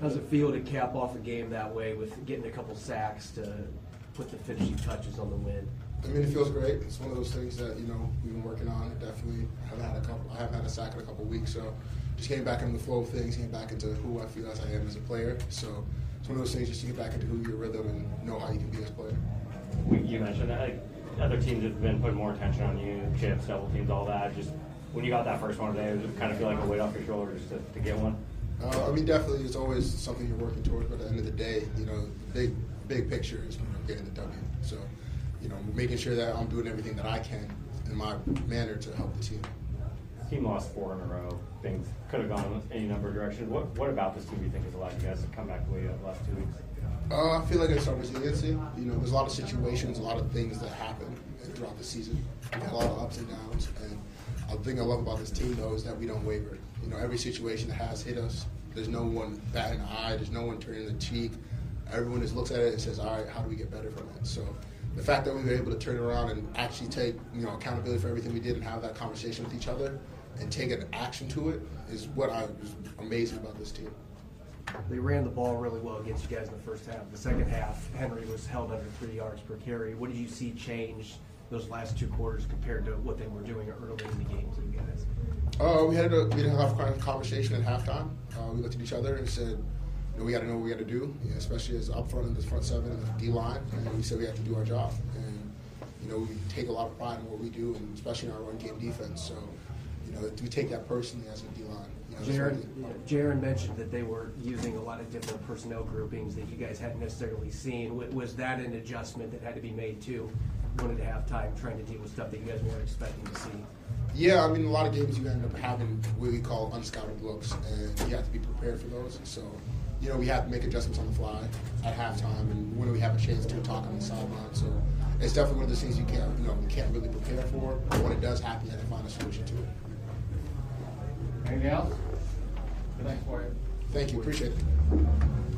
How's it feel to cap off a game that way with getting a couple sacks to put the finishing touches on the win? I mean, it feels great. It's one of those things that you know we've been working on. Definitely, I haven't had a couple. I haven't had a sack in a couple weeks, so just getting back into the flow of things, getting back into who I feel as I am as a player. So it's one of those things just to get back into who your rhythm and know how you can be as a player. You mentioned that like, other teams have been putting more attention on you, chips, double teams, all that. Just when you got that first one today, did it kind of feel like a weight off your shoulder just to, to get one? Uh, I mean, definitely, it's always something you're working towards. But at the end of the day, you know, big big picture is you know getting the W. So, you know, making sure that I'm doing everything that I can in my manner to help the team. Team lost four in a row. Things could have gone any number of directions. What what about this team do you think has allowed you guys to come back the way have the last two weeks? Uh, I feel like it's our resiliency. You know, there's a lot of situations, a lot of things that happen throughout the season. We had a lot of ups and downs, and the thing I love about this team though is that we don't waver. You know, every situation that has hit us, there's no one batting an eye, there's no one turning the cheek. Everyone just looks at it and says, "All right, how do we get better from it?" So, the fact that we were able to turn around and actually take you know accountability for everything we did and have that conversation with each other and take an action to it is what I was amazing about this team. They ran the ball really well against you guys in the first half. The second half, Henry was held under three yards per carry. What did you see change those last two quarters compared to what they were doing early in the game to you guys? Uh, we had a we had a conversation at halftime. Uh, we looked at each other and said, know, we got to know what we got to do, especially as up front in the front seven and the D line. And we said we have to do our job, and you know, we take a lot of pride in what we do, and especially in our run game defense. So, you know, we take that personally as a D line. Jarran, Jarran mentioned that they were using a lot of different personnel groupings that you guys hadn't necessarily seen. Was that an adjustment that had to be made too? have time trying to deal with stuff that you guys weren't expecting to see. Yeah, I mean, a lot of games you end up having what we call unscouted looks, and you have to be prepared for those. So, you know, we have to make adjustments on the fly at halftime, and when we have a chance to talk on the sideline. So, it's definitely one of those things you can't, you know, you can't really prepare for. But when it does happen, you have to find a solution to it. Anything else? Thanks for it. Thank you, appreciate it.